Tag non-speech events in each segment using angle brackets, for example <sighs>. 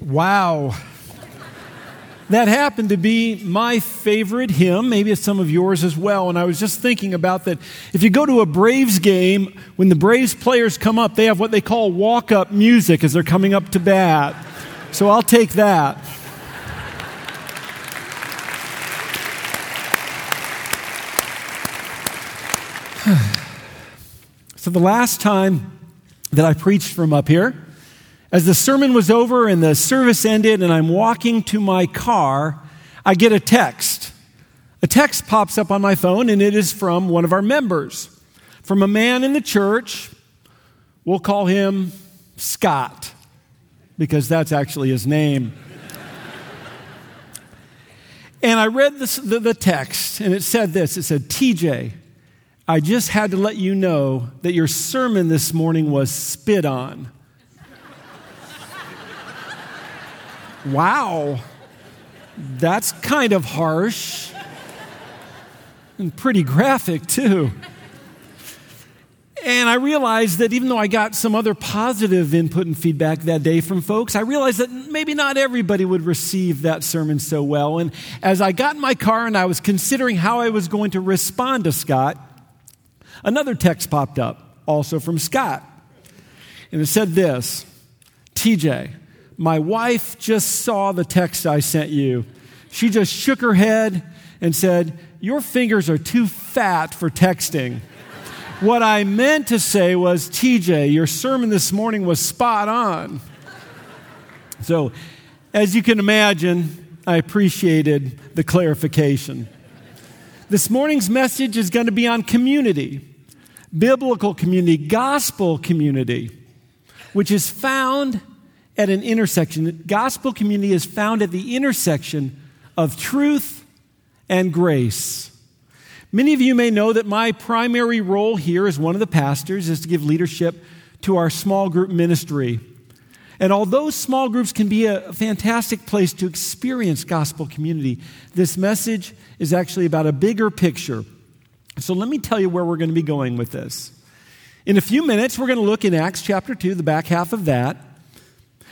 Wow. That happened to be my favorite hymn. Maybe it's some of yours as well. And I was just thinking about that. If you go to a Braves game, when the Braves players come up, they have what they call walk up music as they're coming up to bat. So I'll take that. <sighs> so the last time that I preached from up here, as the sermon was over and the service ended, and I'm walking to my car, I get a text. A text pops up on my phone, and it is from one of our members, from a man in the church. We'll call him Scott, because that's actually his name. <laughs> and I read this, the, the text, and it said this it said, TJ, I just had to let you know that your sermon this morning was spit on. Wow, that's kind of harsh and pretty graphic, too. And I realized that even though I got some other positive input and feedback that day from folks, I realized that maybe not everybody would receive that sermon so well. And as I got in my car and I was considering how I was going to respond to Scott, another text popped up, also from Scott. And it said this TJ, my wife just saw the text I sent you. She just shook her head and said, Your fingers are too fat for texting. what I meant to say was, TJ, your sermon this morning was spot on. So, as you can imagine, I appreciated the clarification. This morning's message is going to be on community, biblical community, gospel community, which is found at an intersection. Gospel community is found at the intersection of truth and grace. Many of you may know that my primary role here as one of the pastors is to give leadership to our small group ministry. And although small groups can be a fantastic place to experience gospel community, this message is actually about a bigger picture. So let me tell you where we're going to be going with this. In a few minutes, we're going to look in Acts chapter 2, the back half of that.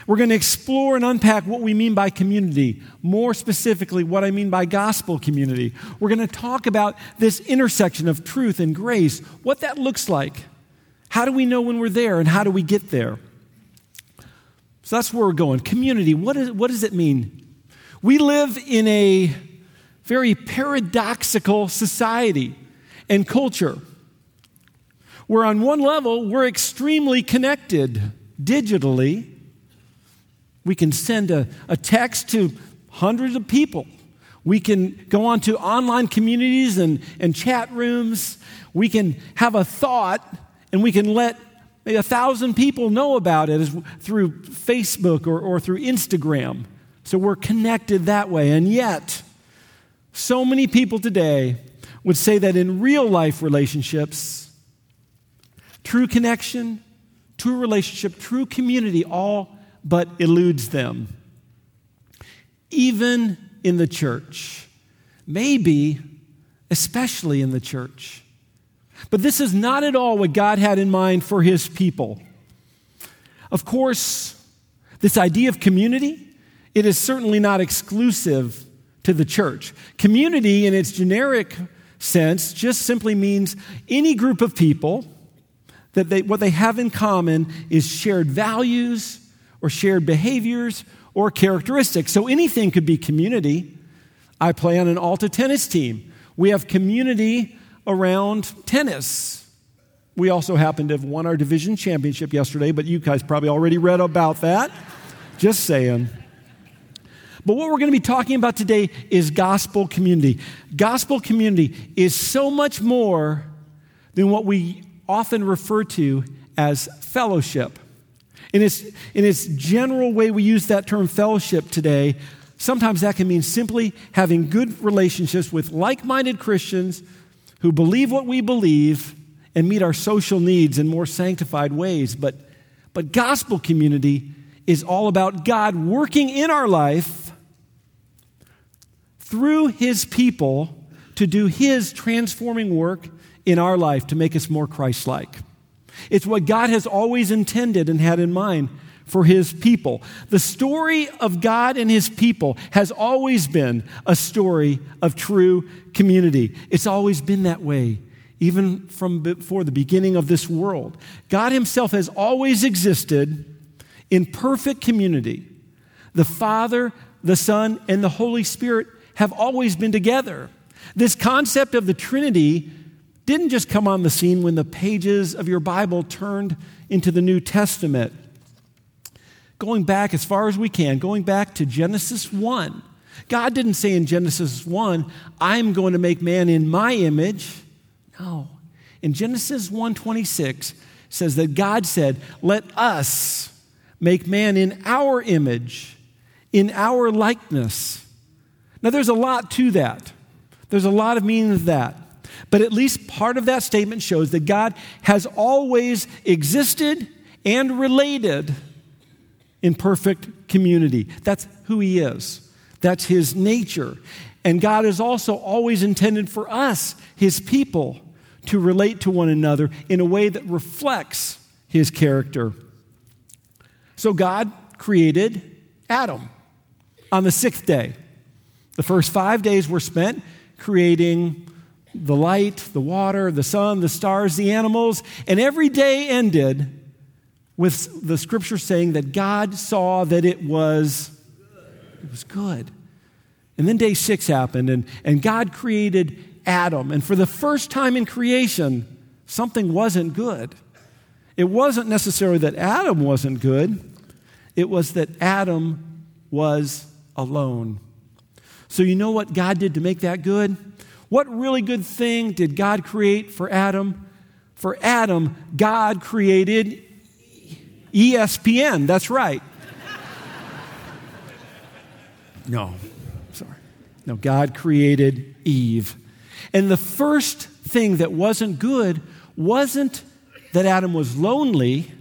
We're going to explore and unpack what we mean by community, more specifically, what I mean by gospel community. We're going to talk about this intersection of truth and grace, what that looks like. How do we know when we're there, and how do we get there? So that's where we're going. Community, what, is, what does it mean? We live in a very paradoxical society and culture where, on one level, we're extremely connected digitally we can send a, a text to hundreds of people. We can go on to online communities and, and chat rooms. We can have a thought and we can let a thousand people know about it through Facebook or, or through Instagram. So we're connected that way. And yet, so many people today would say that in real life relationships, true connection, true relationship, true community all but eludes them. Even in the church, maybe especially in the church. But this is not at all what God had in mind for his people. Of course, this idea of community, it is certainly not exclusive to the church. Community, in its generic sense, just simply means any group of people that they, what they have in common is shared values, or shared behaviors or characteristics. So anything could be community. I play on an ALTA tennis team. We have community around tennis. We also happen to have won our division championship yesterday, but you guys probably already read about that. Just saying. But what we're going to be talking about today is gospel community. Gospel community is so much more than what we often refer to as fellowship. In its, in its general way, we use that term fellowship today. Sometimes that can mean simply having good relationships with like minded Christians who believe what we believe and meet our social needs in more sanctified ways. But, but gospel community is all about God working in our life through his people to do his transforming work in our life to make us more Christ like. It's what God has always intended and had in mind for his people. The story of God and his people has always been a story of true community. It's always been that way, even from before the beginning of this world. God himself has always existed in perfect community. The Father, the Son, and the Holy Spirit have always been together. This concept of the Trinity didn't just come on the scene when the pages of your Bible turned into the New Testament. Going back as far as we can, going back to Genesis 1. God didn't say in Genesis 1, I'm going to make man in my image. No. In Genesis 1:26 says that God said, "Let us make man in our image, in our likeness." Now there's a lot to that. There's a lot of meaning to that. But at least part of that statement shows that God has always existed and related in perfect community. That's who He is, that's His nature. And God has also always intended for us, His people, to relate to one another in a way that reflects His character. So God created Adam on the sixth day. The first five days were spent creating the light, the water, the sun, the stars, the animals, and every day ended with the scripture saying that God saw that it was it was good. And then day 6 happened and, and God created Adam. And for the first time in creation, something wasn't good. It wasn't necessarily that Adam wasn't good, it was that Adam was alone. So, you know what God did to make that good? What really good thing did God create for Adam? For Adam, God created ESPN. That's right. No, sorry. No, God created Eve. And the first thing that wasn't good wasn't that Adam was lonely.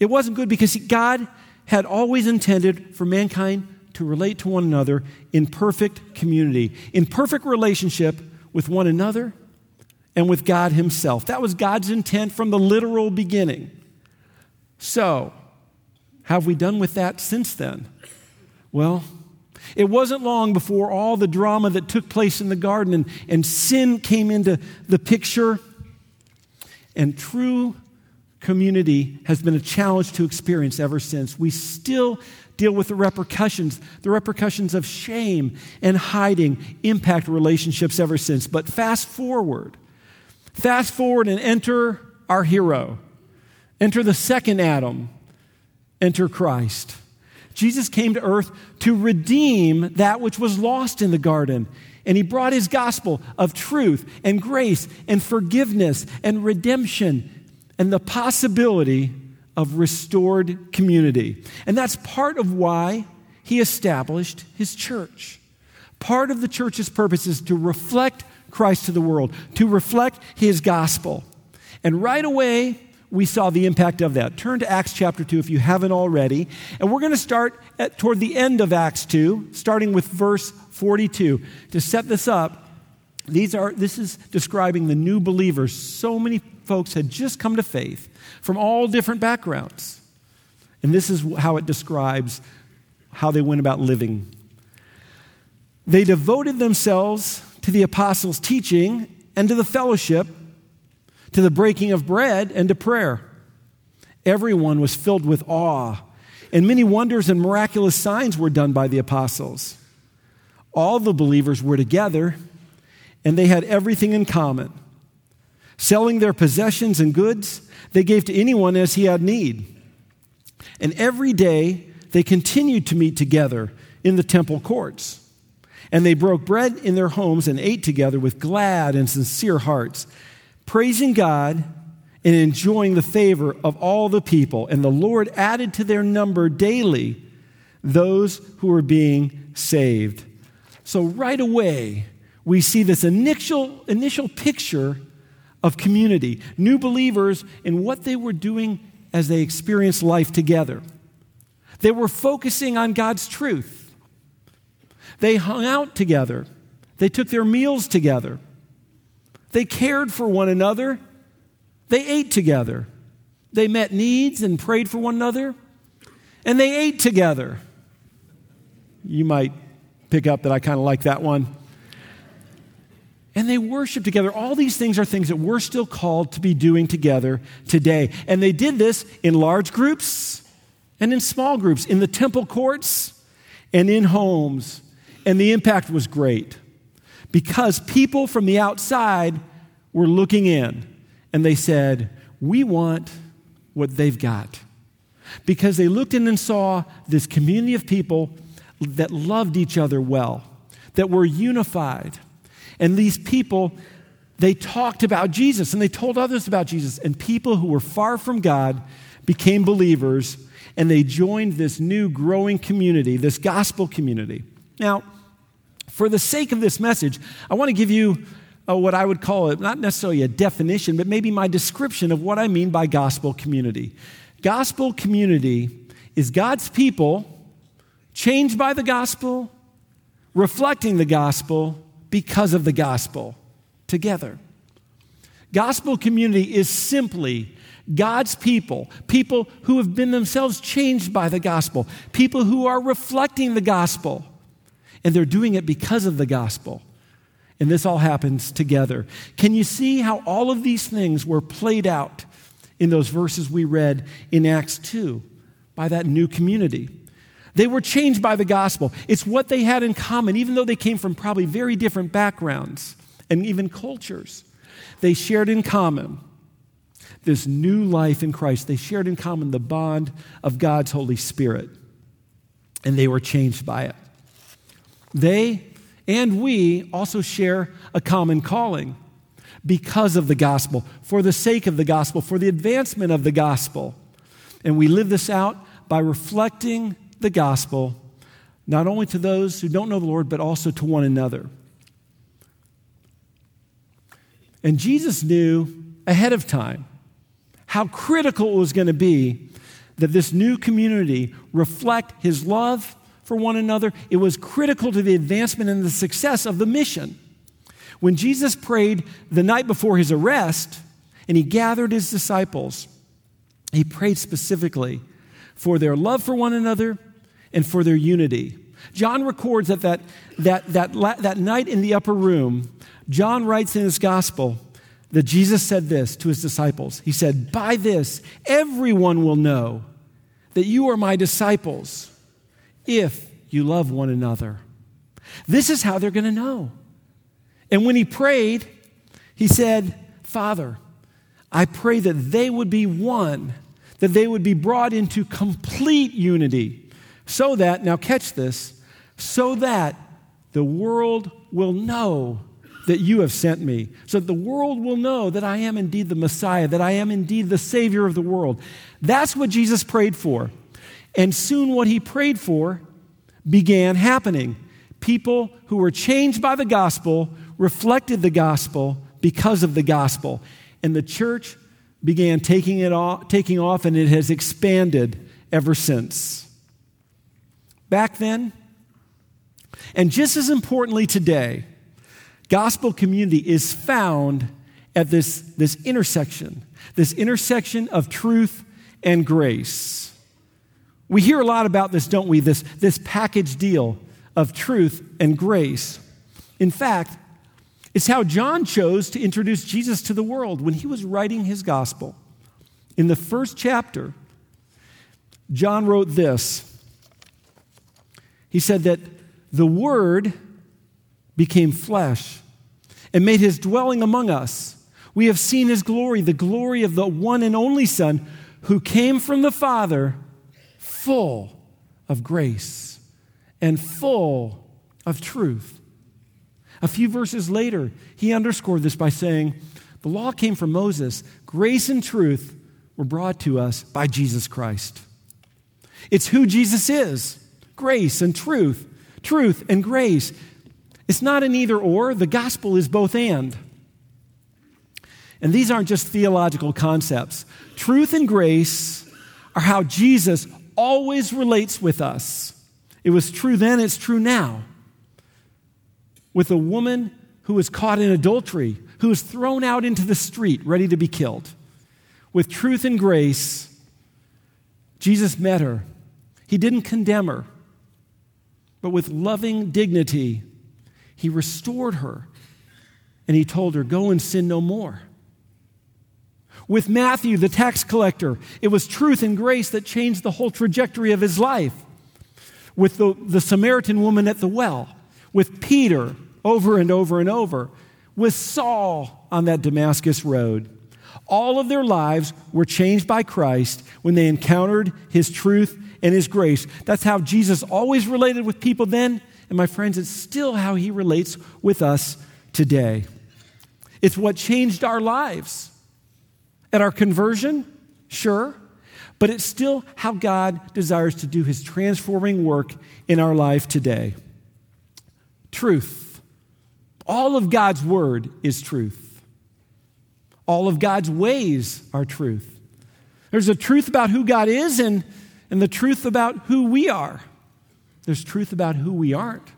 It wasn't good because God had always intended for mankind to relate to one another in perfect community, in perfect relationship with one another and with God Himself. That was God's intent from the literal beginning. So, have we done with that since then? Well, it wasn't long before all the drama that took place in the garden and, and sin came into the picture. And true community has been a challenge to experience ever since. We still deal with the repercussions. The repercussions of shame and hiding impact relationships ever since. But fast forward. Fast forward and enter our hero. Enter the second Adam. Enter Christ. Jesus came to earth to redeem that which was lost in the garden. And he brought his gospel of truth and grace and forgiveness and redemption and the possibility of restored community. And that's part of why he established his church. Part of the church's purpose is to reflect Christ to the world, to reflect his gospel. And right away, we saw the impact of that. Turn to Acts chapter 2 if you haven't already. And we're going to start at, toward the end of Acts 2, starting with verse 42. To set this up, these are, this is describing the new believers. So many folks had just come to faith from all different backgrounds. And this is how it describes how they went about living. They devoted themselves to the apostles' teaching and to the fellowship, to the breaking of bread and to prayer. Everyone was filled with awe, and many wonders and miraculous signs were done by the apostles. All the believers were together, and they had everything in common. Selling their possessions and goods, they gave to anyone as he had need. And every day they continued to meet together in the temple courts. And they broke bread in their homes and ate together with glad and sincere hearts, praising God and enjoying the favor of all the people. And the Lord added to their number daily those who were being saved. So, right away, we see this initial, initial picture of community, new believers in what they were doing as they experienced life together. They were focusing on God's truth. They hung out together. They took their meals together. They cared for one another. They ate together. They met needs and prayed for one another. and they ate together. You might pick up that I kind of like that one. And they worshiped together. All these things are things that we're still called to be doing together today. And they did this in large groups and in small groups, in the temple courts and in homes. And the impact was great because people from the outside were looking in and they said, We want what they've got. Because they looked in and saw this community of people that loved each other well, that were unified. And these people, they talked about Jesus and they told others about Jesus. And people who were far from God became believers and they joined this new growing community, this gospel community. Now, for the sake of this message, I want to give you uh, what I would call it, not necessarily a definition, but maybe my description of what I mean by gospel community. Gospel community is God's people changed by the gospel, reflecting the gospel because of the gospel together. Gospel community is simply God's people, people who have been themselves changed by the gospel, people who are reflecting the gospel, and they're doing it because of the gospel. And this all happens together. Can you see how all of these things were played out in those verses we read in Acts 2 by that new community? They were changed by the gospel. It's what they had in common, even though they came from probably very different backgrounds and even cultures. They shared in common this new life in Christ. They shared in common the bond of God's Holy Spirit, and they were changed by it. They and we also share a common calling because of the gospel, for the sake of the gospel, for the advancement of the gospel. And we live this out by reflecting the gospel, not only to those who don't know the Lord, but also to one another. And Jesus knew ahead of time how critical it was going to be that this new community reflect his love for one another. It was critical to the advancement and the success of the mission. When Jesus prayed the night before his arrest and he gathered his disciples, he prayed specifically for their love for one another and for their unity. John records that that, that, that, that night in the upper room, John writes in his gospel that Jesus said this to his disciples. He said, By this, everyone will know that you are my disciples if you love one another. This is how they're going to know. And when he prayed, he said, Father, I pray that they would be one, that they would be brought into complete unity so that, now catch this, so that the world will know that you have sent me, so that the world will know that I am indeed the Messiah, that I am indeed the Savior of the world. That's what Jesus prayed for. And soon what he prayed for began happening. People who were changed by the gospel reflected the gospel because of the gospel. And the church began taking, it off, taking off, and it has expanded ever since back then. And just as importantly today, gospel community is found at this, this intersection, this intersection of truth and grace. We hear a lot about this, don't we? This, this package deal of truth and grace. In fact, it's how John chose to introduce Jesus to the world when he was writing his gospel. In the first chapter, John wrote this he said that the Word became flesh and made his dwelling among us. We have seen his glory, the glory of the one and only Son who came from the Father, full of grace and full of truth. A few verses later, he underscored this by saying, The law came from Moses, grace and truth were brought to us by Jesus Christ. It's who Jesus is grace and truth, truth and grace. It's not an either or, the gospel is both and. And these aren't just theological concepts. Truth and grace are how Jesus always relates with us. It was true then, it's true now. With a woman who was caught in adultery, who was thrown out into the street ready to be killed. With truth and grace, Jesus met her He didn't condemn her, but with loving dignity, he restored her and he told her, Go and sin no more. With Matthew, the tax collector, it was truth and grace that changed the whole trajectory of his life. With the, the Samaritan woman at the well, with Peter over and over and over, with Saul on that Damascus road. All of their lives were changed by Christ when they encountered his truth and his grace. That's how Jesus always related with people then. And my friends, it's still how he relates with us today. It's what changed our lives. At our conversion, sure, but it's still how God desires to do his transforming work in our life today. Truth. All of God's word is truth. All of God's ways are truth. There's a truth about who God is and, and the truth about who we are. There's truth about who we aren't.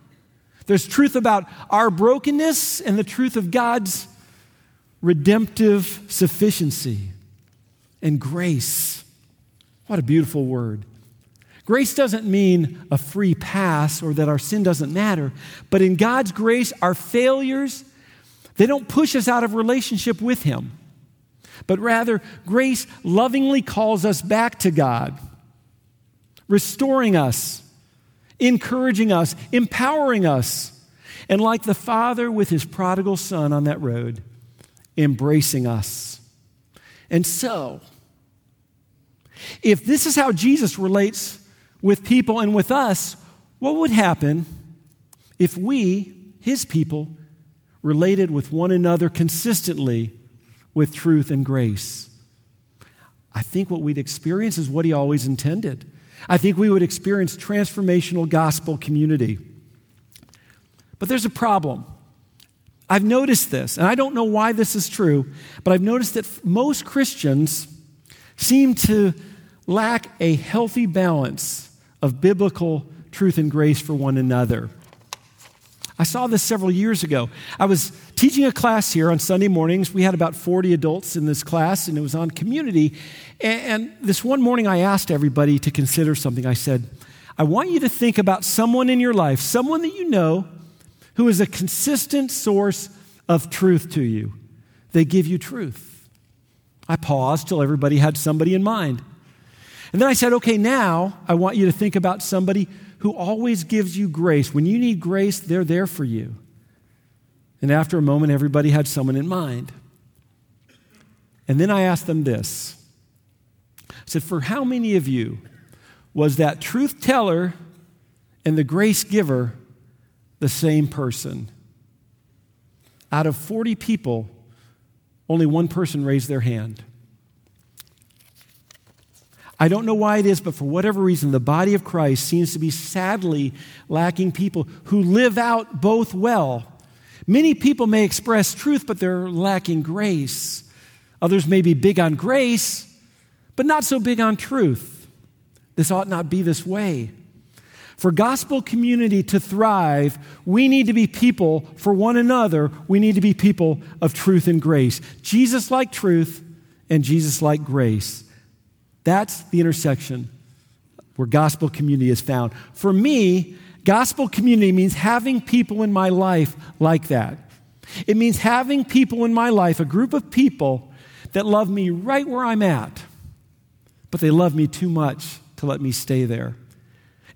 There's truth about our brokenness and the truth of God's redemptive sufficiency and grace. What a beautiful word. Grace doesn't mean a free pass or that our sin doesn't matter, but in God's grace, our failures, they don't push us out of relationship with Him, but rather, grace lovingly calls us back to God, restoring us, encouraging us, empowering us, and like the Father with His prodigal Son on that road, embracing us. And so, if this is how Jesus relates with people and with us, what would happen if we, his people, related with one another consistently with truth and grace? I think what we'd experience is what he always intended. I think we would experience transformational gospel community. But there's a problem. I've noticed this, and I don't know why this is true, but I've noticed that most Christians seem to lack a healthy balance of biblical truth and grace for one another. I saw this several years ago. I was teaching a class here on Sunday mornings. We had about 40 adults in this class, and it was on community. And, this one morning, I asked everybody to consider something. I said, I want you to think about someone in your life, someone that you know who is a consistent source of truth to you. They give you truth. I paused till everybody had somebody in mind. And then I said, okay, now I want you to think about somebody who always gives you grace. When you need grace, they're there for you. And after a moment, everybody had someone in mind. And then I asked them this I said, For how many of you was that truth teller and the grace giver the same person. Out of 40 people, only one person raised their hand. I don't know why it is, but for whatever reason, the body of Christ seems to be sadly lacking people who live out both well. Many people may express truth, but they're lacking grace. Others may be big on grace, but not so big on truth. This ought not be this way. For gospel community to thrive, we need to be people for one another. We need to be people of truth and grace. Jesus like truth and Jesus like grace. That's the intersection where gospel community is found. For me, gospel community means having people in my life like that. It means having people in my life, a group of people that love me right where I'm at, but they love me too much to let me stay there.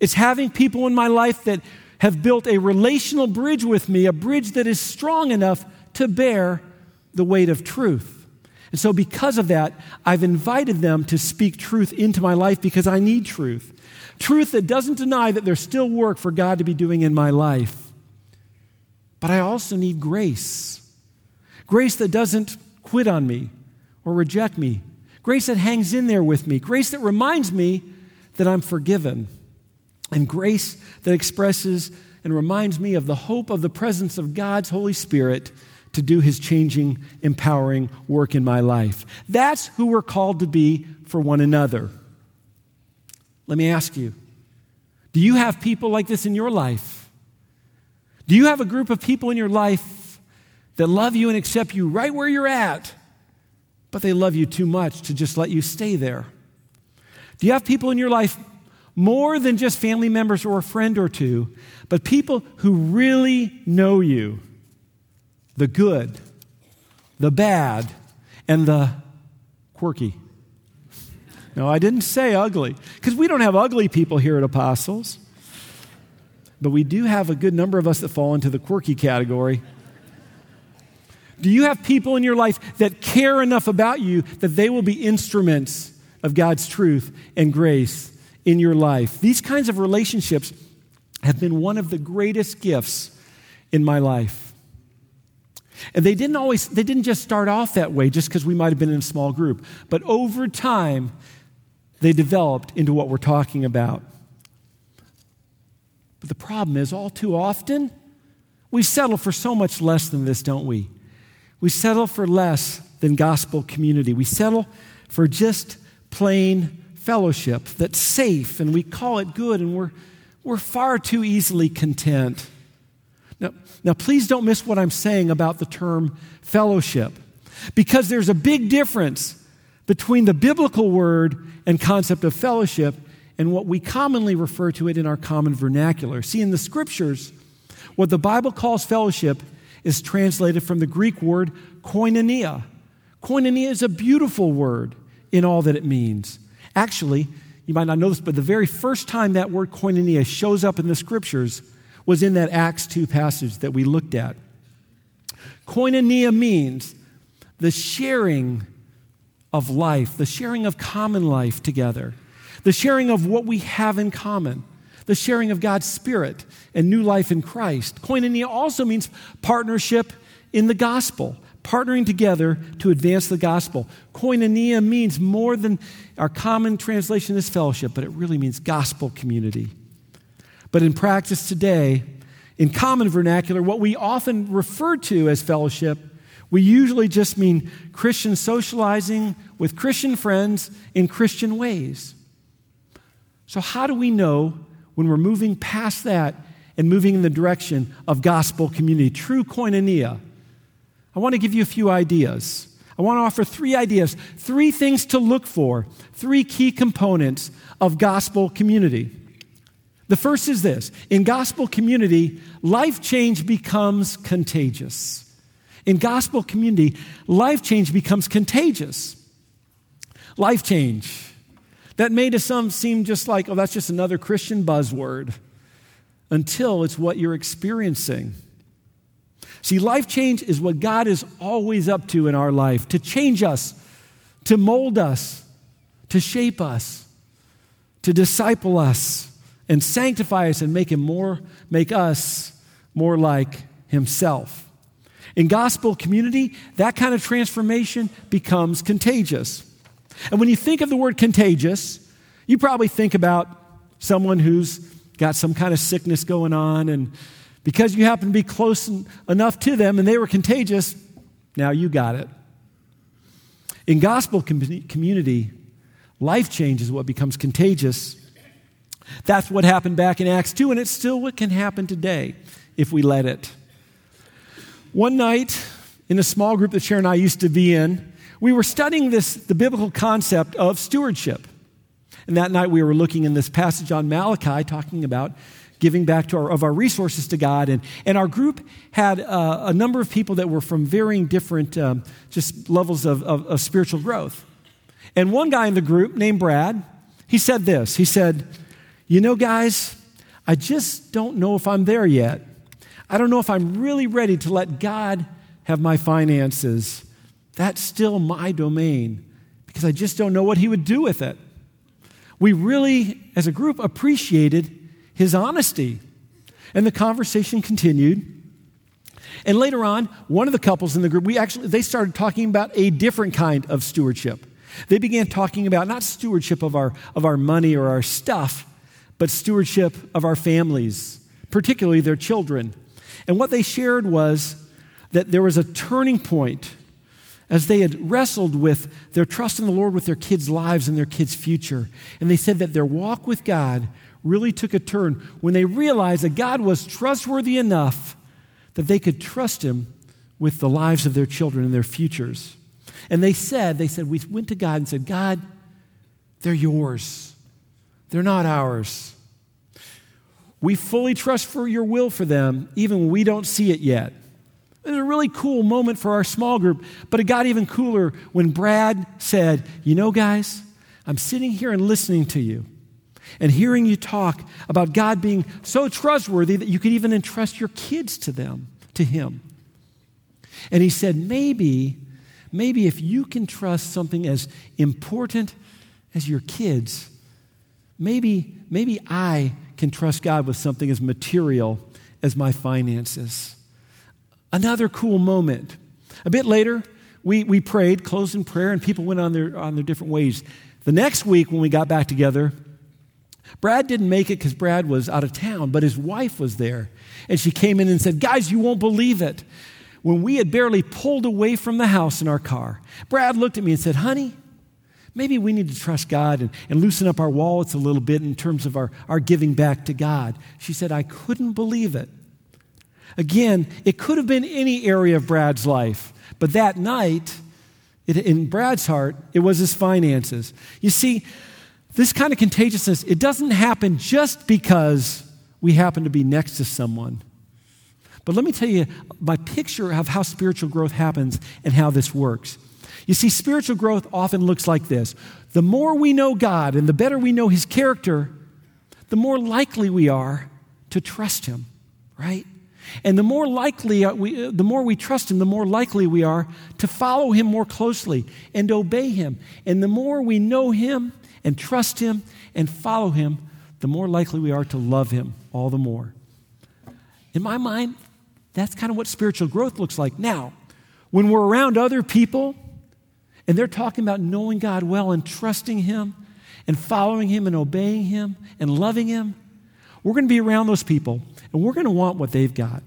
It's having people in my life that have built a relational bridge with me, a bridge that is strong enough to bear the weight of truth. And so, because of that, I've invited them to speak truth into my life because I need truth. Truth that doesn't deny that there's still work for God to be doing in my life. But I also need grace grace that doesn't quit on me or reject me, grace that hangs in there with me, grace that reminds me that I'm forgiven and grace that expresses and reminds me of the hope of the presence of God's Holy Spirit to do his changing, empowering work in my life. That's who we're called to be for one another. Let me ask you do you have people like this in your life? Do you have a group of people in your life that love you and accept you right where you're at, but they love you too much to just let you stay there? Do you have people in your life more than just family members or a friend or two, but people who really know you the good, the bad, and the quirky. No, I didn't say ugly, because we don't have ugly people here at Apostles. But we do have a good number of us that fall into the quirky category. Do you have people in your life that care enough about you that they will be instruments of God's truth and grace in your life? These kinds of relationships have been one of the greatest gifts in my life. And they didn't always, they didn't just start off that way just because we might have been in a small group, but over time, they developed into what we're talking about. But the problem is, all too often, we settle for so much less than this, don't we? We settle for less than gospel community. We settle for just plain fellowship that's safe and we call it good and we're, we're far too easily content. Now, now, please don't miss what I'm saying about the term fellowship because there's a big difference between the biblical word and concept of fellowship and what we commonly refer to it in our common vernacular. See, in the scriptures, what the Bible calls fellowship is translated from the Greek word koinonia. Koinonia is a beautiful word in all that it means. Actually, you might not know this, but the very first time that word koinonia shows up in the scriptures was in that Acts 2 passage that we looked at. Koinonia means the sharing of life, the sharing of common life together the sharing of what we have in common, the sharing of God's Spirit and new life in Christ. Koinonia also means partnership in the gospel, partnering together to advance the gospel. Koinonia means more than our common translation is fellowship, but it really means gospel community. But in practice today, in common vernacular, what we often refer to as fellowship, we usually just mean Christian socializing with Christian friends in Christian ways. So, how do we know when we're moving past that and moving in the direction of gospel community, true koinonia? I want to give you a few ideas. I want to offer three ideas, three things to look for, three key components of gospel community. The first is this in gospel community, life change becomes contagious. In gospel community, life change becomes contagious. Life change that may to some seem just like, oh, that's just another Christian buzzword until it's what you're experiencing. See, life change is what God is always up to in our life to change us, to mold us, to shape us, to disciple us, and sanctify us and make him more, make us more like himself. In gospel community, that kind of transformation becomes contagious. And when you think of the word contagious, you probably think about someone who's got some kind of sickness going on, and because you happen to be close enough to them and they were contagious, now you got it. In gospel com- community, life change is what becomes contagious. That's what happened back in Acts 2, and it's still what can happen today if we let it. One night, in a small group that Sharon and I used to be in, we were studying this, the biblical concept of stewardship. And that night we were looking in this passage on Malachi talking about giving back our, of our resources to God. And, and our group had uh, a number of people that were from varying different um, just levels of, of, of spiritual growth. And one guy in the group named Brad, he said this. He said, You know, guys, I just don't know if I'm there yet. I don't know if I'm really ready to let God have my finances that's still my domain because I just don't know what he would do with it. We really, as a group, appreciated his honesty. And the conversation continued. And later on, one of the couples in the group, we actually they started talking about a different kind of stewardship. They began talking about not stewardship of our of our money or our stuff, but stewardship of our families, particularly their children. And what they shared was that there was a turning point as they had wrestled with their trust in the Lord with their kids' lives and their kids' future. And they said that their walk with God really took a turn when they realized that God was trustworthy enough that they could trust Him with the lives of their children and their futures. And they said, they said, we went to God and said, God, they're yours. They're not ours. We fully trust for your will for them, even when we don't see it yet. It was a really cool moment for our small group, but it got even cooler when Brad said, You know, guys, I'm sitting here and listening to you and hearing you talk about God being so trustworthy that you could even entrust your kids to them, to Him. And he said, Maybe, maybe if you can trust something as important as your kids, maybe, maybe I can trust God with something as material as my finances. Another cool moment. A bit later, we, we prayed, closed in prayer, and people went on their, on their different ways. The next week, when we got back together, Brad didn't make it because Brad was out of town, but his wife was there. And she came in and said, Guys, you won't believe it. When we had barely pulled away from the house in our car, Brad looked at me and said, Honey, maybe we need to trust God and, and loosen up our wallets a little bit in terms of our, our giving back to God. She said, I couldn't believe it. Again, it could have been any area of Brad's life, but that night, it, in Brad's heart, it was his finances. You see, this kind of contagiousness, it doesn't happen just because we happen to be next to someone. But let me tell you my picture of how spiritual growth happens and how this works. You see, spiritual growth often looks like this the more we know God and the better we know His character, the more likely we are to trust Him, right? And the more likely uh, we, uh, the more we trust him, the more likely we are to follow him more closely and obey him. And the more we know him and trust him and follow him, the more likely we are to love him all the more. In my mind, that's kind of what spiritual growth looks like. Now, when we're around other people and they're talking about knowing God well and trusting him and following him and obeying him and loving him, we're going to be around those people and we're going to want what they've got.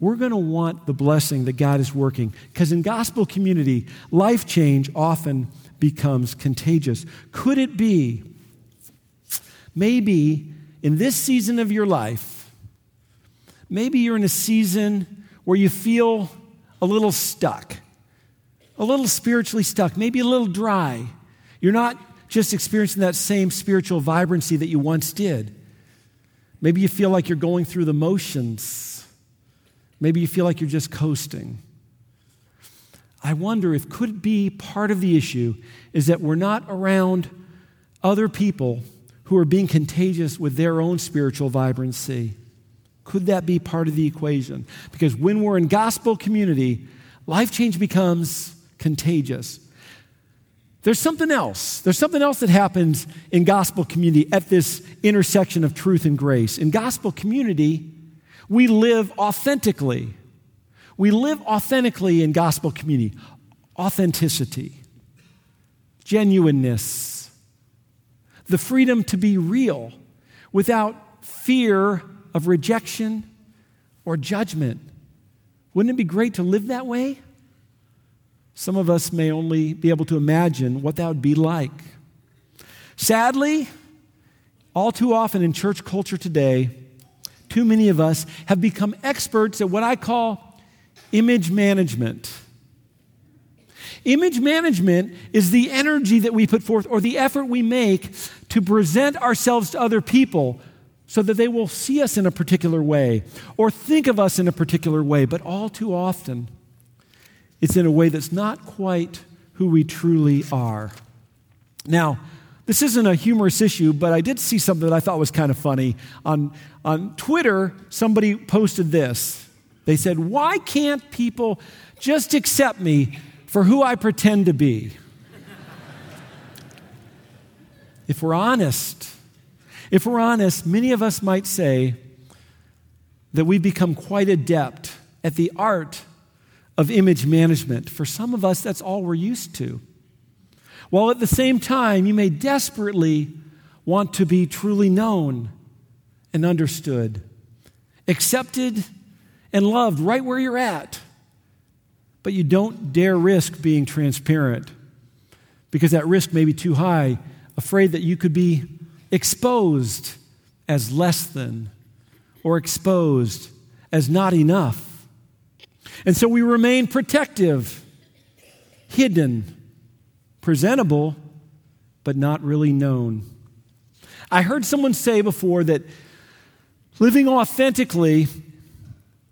We're going to want the blessing that God is working. Because in gospel community, life change often becomes contagious. Could it be, maybe in this season of your life, maybe you're in a season where you feel a little stuck, a little spiritually stuck, maybe a little dry. You're not just experiencing that same spiritual vibrancy that you once did. Maybe you feel like you're going through the motions. Maybe you feel like you're just coasting. I wonder if could be part of the issue is that we're not around other people who are being contagious with their own spiritual vibrancy. Could that be part of the equation? Because when we're in gospel community, life change becomes contagious. There's something else. There's something else that happens in gospel community at this intersection of truth and grace. In gospel community, we live authentically. We live authentically in gospel community. Authenticity, genuineness, the freedom to be real without fear of rejection or judgment. Wouldn't it be great to live that way? Some of us may only be able to imagine what that would be like. Sadly, all too often in church culture today, too many of us have become experts at what I call image management. Image management is the energy that we put forth or the effort we make to present ourselves to other people so that they will see us in a particular way or think of us in a particular way. But all too often, it's in a way that's not quite who we truly are. Now, this isn't a humorous issue, but I did see something that I thought was kind of funny. On, on Twitter, somebody posted this. They said, Why can't people just accept me for who I pretend to be? <laughs> if we're honest, if we're honest, many of us might say that we've become quite adept at the art of image management. For some of us, that's all we're used to. While at the same time, you may desperately want to be truly known and understood, accepted and loved right where you're at. But you don't dare risk being transparent because that risk may be too high, afraid that you could be exposed as less than or exposed as not enough. And so we remain protective, hidden, presentable, but not really known. I heard someone say before that living authentically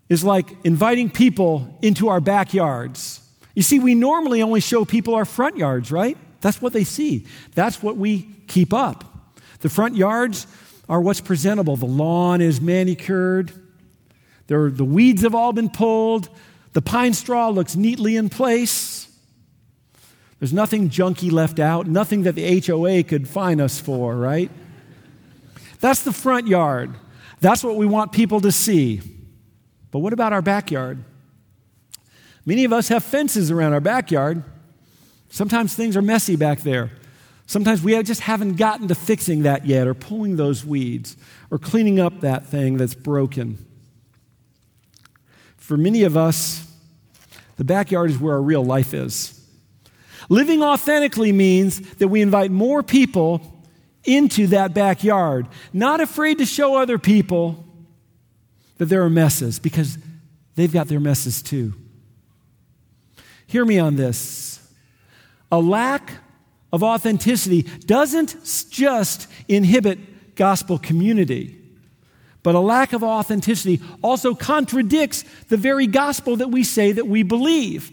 is like inviting people into our backyards. You see, we normally only show people our front yards, right? That's what they see. That's what we keep up. The front yards are what's presentable. The lawn is manicured, there, the weeds have all been pulled, the pine straw looks neatly in place. There's nothing junky left out, nothing that the HOA could fine us for, right? That's the front yard. That's what we want people to see. But what about our backyard? Many of us have fences around our backyard. Sometimes things are messy back there. Sometimes we just haven't gotten to fixing that yet, or pulling those weeds, or cleaning up that thing that's broken. For many of us, the backyard is where our real life is. Living authentically means that we invite more people into that backyard, not afraid to show other people that there are messes because they've got their messes too. Hear me on this. A lack of authenticity doesn't just inhibit gospel community, but a lack of authenticity also contradicts the very gospel that we say that we believe.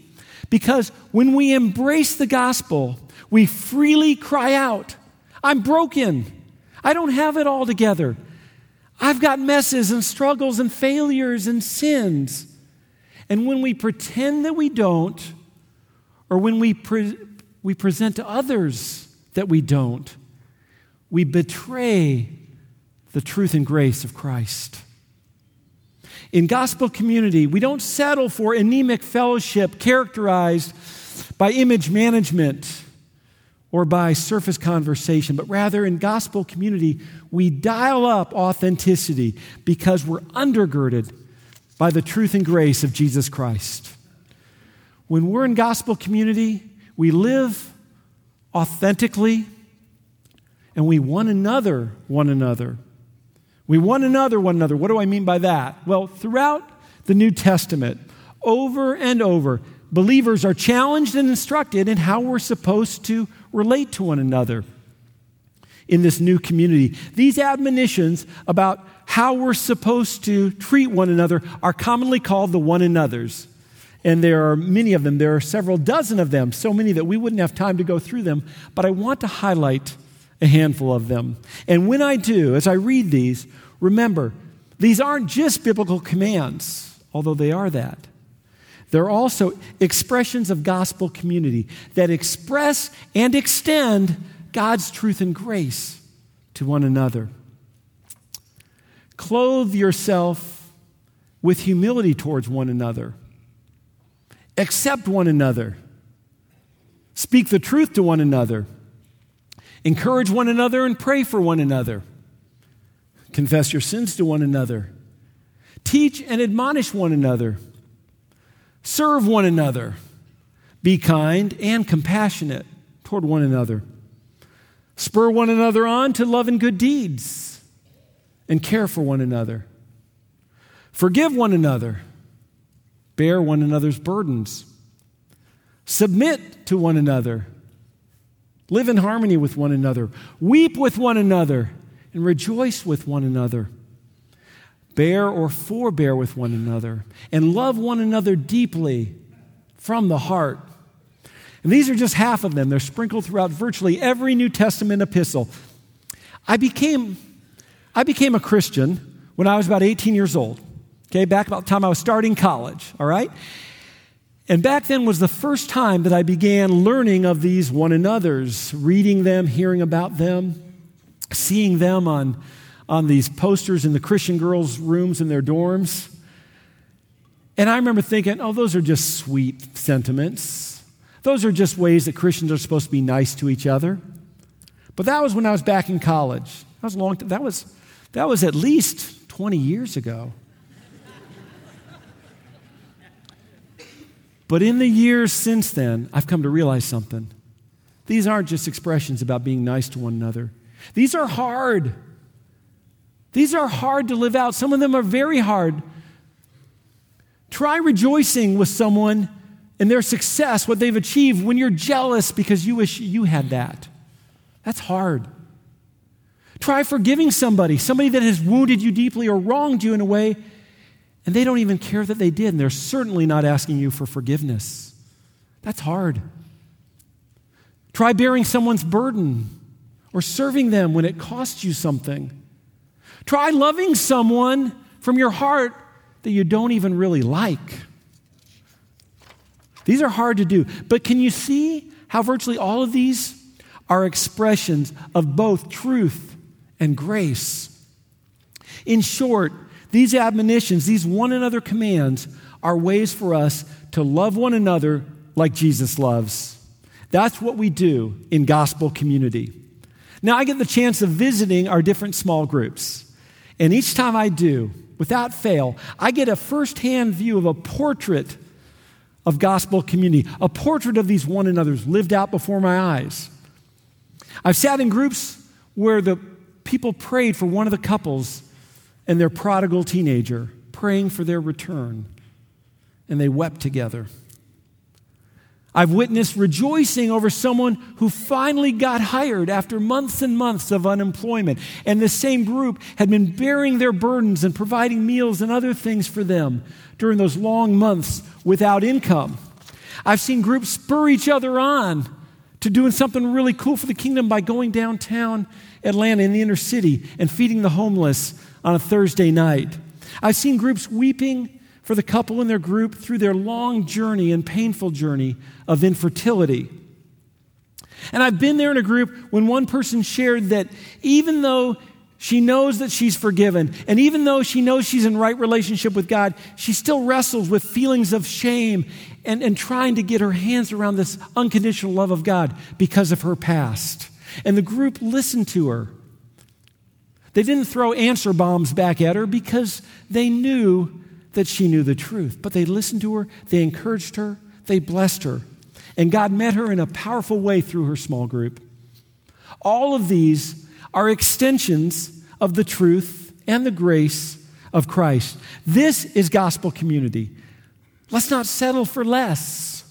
Because when we embrace the gospel, we freely cry out, I'm broken. I don't have it all together. I've got messes and struggles and failures and sins. And when we pretend that we don't, or when we, pre- we present to others that we don't, we betray the truth and grace of Christ. In gospel community, we don't settle for anemic fellowship characterized by image management or by surface conversation, but rather in gospel community, we dial up authenticity because we're undergirded by the truth and grace of Jesus Christ. When we're in gospel community, we live authentically and we one another one another. We one another one another. What do I mean by that? Well, throughout the New Testament, over and over, believers are challenged and instructed in how we're supposed to relate to one another in this new community. These admonitions about how we're supposed to treat one another are commonly called the one another's. And there are many of them. There are several dozen of them, so many that we wouldn't have time to go through them. But I want to highlight a handful of them. And when I do, as I read these, remember, these aren't just biblical commands, although they are that. They're also expressions of gospel community that express and extend God's truth and grace to one another. Clothe yourself with humility towards one another. Accept one another. Speak the truth to one another. Encourage one another and pray for one another. Confess your sins to one another. Teach and admonish one another. Serve one another. Be kind and compassionate toward one another. Spur one another on to love and good deeds and care for one another. Forgive one another. Bear one another's burdens. Submit to one another Live in harmony with one another. Weep with one another and rejoice with one another. Bear or forbear with one another and love one another deeply from the heart. And these are just half of them. They're sprinkled throughout virtually every New Testament epistle. I became, I became a Christian when I was about 18 years old. Okay, back about the time I was starting college, all right? And back then was the first time that I began learning of these one another's, reading them, hearing about them, seeing them on, on these posters in the Christian girls' rooms in their dorms. And I remember thinking, oh, those are just sweet sentiments. Those are just ways that Christians are supposed to be nice to each other. But that was when I was back in college. That was long. That was that was at least 20 years ago. But in the years since then, I've come to realize something. These aren't just expressions about being nice to one another, these are hard. These are hard to live out. Some of them are very hard. Try rejoicing with someone in their success, what they've achieved, when you're jealous because you wish you had that. That's hard. Try forgiving somebody, somebody that has wounded you deeply or wronged you in a way, and they don't even care that they did, and they're certainly not asking you for forgiveness. That's hard. Try bearing someone's burden or serving them when it costs you something. Try loving someone from your heart that you don't even really like. These are hard to do, but can you see how virtually all of these are expressions of both truth and grace? In short, these admonitions, these one another commands, are ways for us to love one another like Jesus loves. That's what we do in gospel community. Now, I get the chance of visiting our different small groups. And each time I do, without fail, I get a firsthand view of a portrait of gospel community, a portrait of these one another's lived out before my eyes. I've sat in groups where the people prayed for one of the couples and their prodigal teenager, praying for their return, and they wept together. I've witnessed rejoicing over someone who finally got hired after months and months of unemployment. And the same group had been bearing their burdens and providing meals and other things for them during those long months without income. I've seen groups spur each other on to doing something really cool for the kingdom by going downtown Atlanta in the inner city and feeding the homeless on a Thursday night. I've seen groups weeping for the couple in their group through their long journey and painful journey of infertility. And I've been there in a group when one person shared that even though she knows that she's forgiven, and even though she knows she's in right relationship with God, she still wrestles with feelings of shame and, and trying to get her hands around this unconditional love of God because of her past. And the group listened to her. They didn't throw answer bombs back at her because they knew that she knew the truth. But they listened to her, they encouraged her, they blessed her. And God met her in a powerful way through her small group. All of these are extensions of the truth and the grace of Christ. This is gospel community. Let's not settle for less,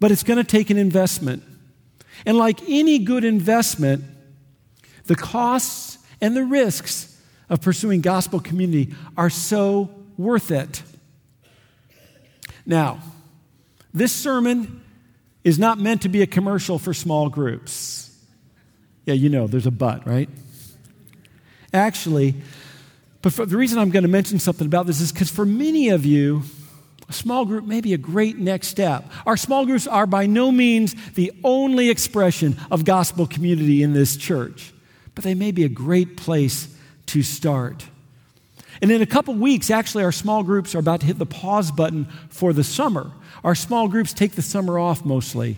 but it's going to take an investment. And like any good investment, the costs and the risks of pursuing gospel community are so worth it. Now, this sermon is not meant to be a commercial for small groups. Yeah, you know, there's a but, right? Actually, but the reason I'm going to mention something about this is because for many of you, a small group may be a great next step. Our small groups are by no means the only expression of gospel community in this church, but they may be a great place to start. And in a couple weeks, actually, our small groups are about to hit the pause button for the summer. Our small groups take the summer off mostly.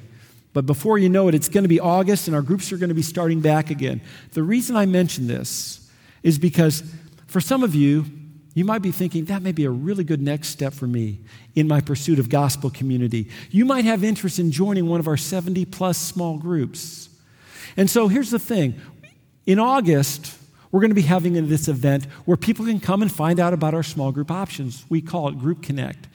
But before you know it, it's going to be August and our groups are going to be starting back again. The reason I mention this is because for some of you, you might be thinking that may be a really good next step for me in my pursuit of gospel community. You might have interest in joining one of our 70 plus small groups. And so here's the thing in August, we're going to be having this event where people can come and find out about our small group options. We call it Group Connect.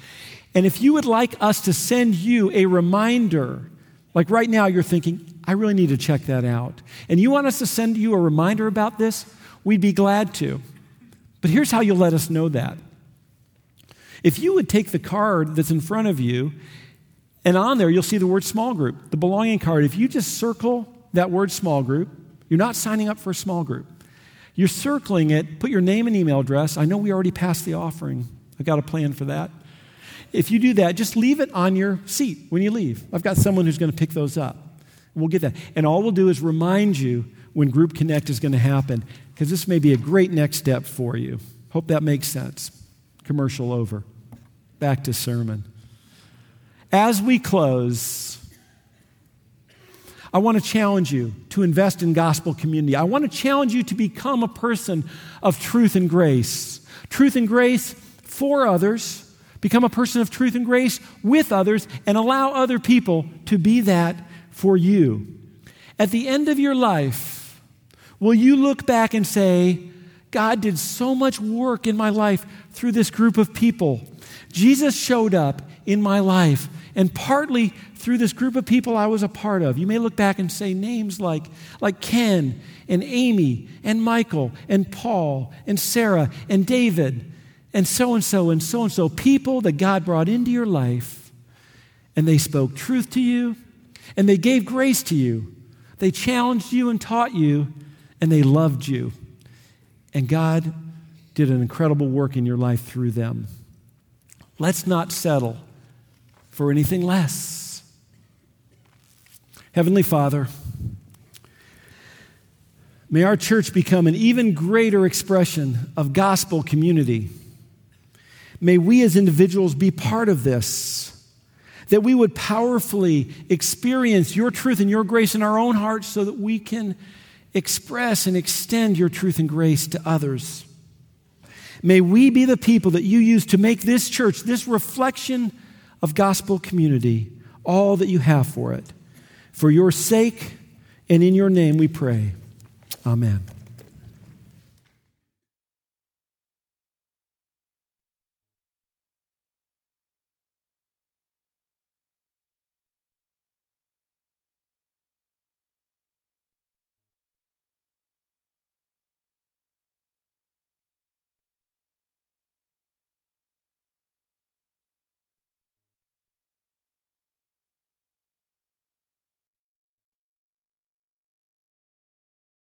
And if you would like us to send you a reminder, like right now you're thinking, I really need to check that out, and you want us to send you a reminder about this, we'd be glad to. But here's how you'll let us know that. If you would take the card that's in front of you, and on there you'll see the word small group, the belonging card. If you just circle that word small group, you're not signing up for a small group. You're circling it, put your name and email address. I know we already passed the offering. I got a plan for that. If you do that, just leave it on your seat when you leave. I've got someone who's going to pick those up. We'll get that. And all we'll do is remind you when Group Connect is going to happen, because this may be a great next step for you. Hope that makes sense. Commercial over. Back to sermon. As we close, I want to challenge you to invest in gospel community. I want to challenge you to become a person of truth and grace. Truth and grace for others, become a person of truth and grace with others, and allow other people to be that for you. At the end of your life, will you look back and say, God did so much work in my life through this group of people Jesus showed up in my life, and partly through this group of people I was a part of. You may look back and say names like, like Ken and Amy and Michael and Paul and Sarah and David and so and so and so and so. People that God brought into your life, and they spoke truth to you, and they gave grace to you. They challenged you and taught you, and they loved you. And God did an incredible work in your life through them. Let's not settle for anything less. Heavenly Father, may our church become an even greater expression of gospel community. May we as individuals be part of this, that we would powerfully experience your truth and your grace in our own hearts so that we can express and extend your truth and grace to others. May we be the people that you use to make this church, this reflection of gospel community, all that you have for it. For your sake and in your name we pray. Amen.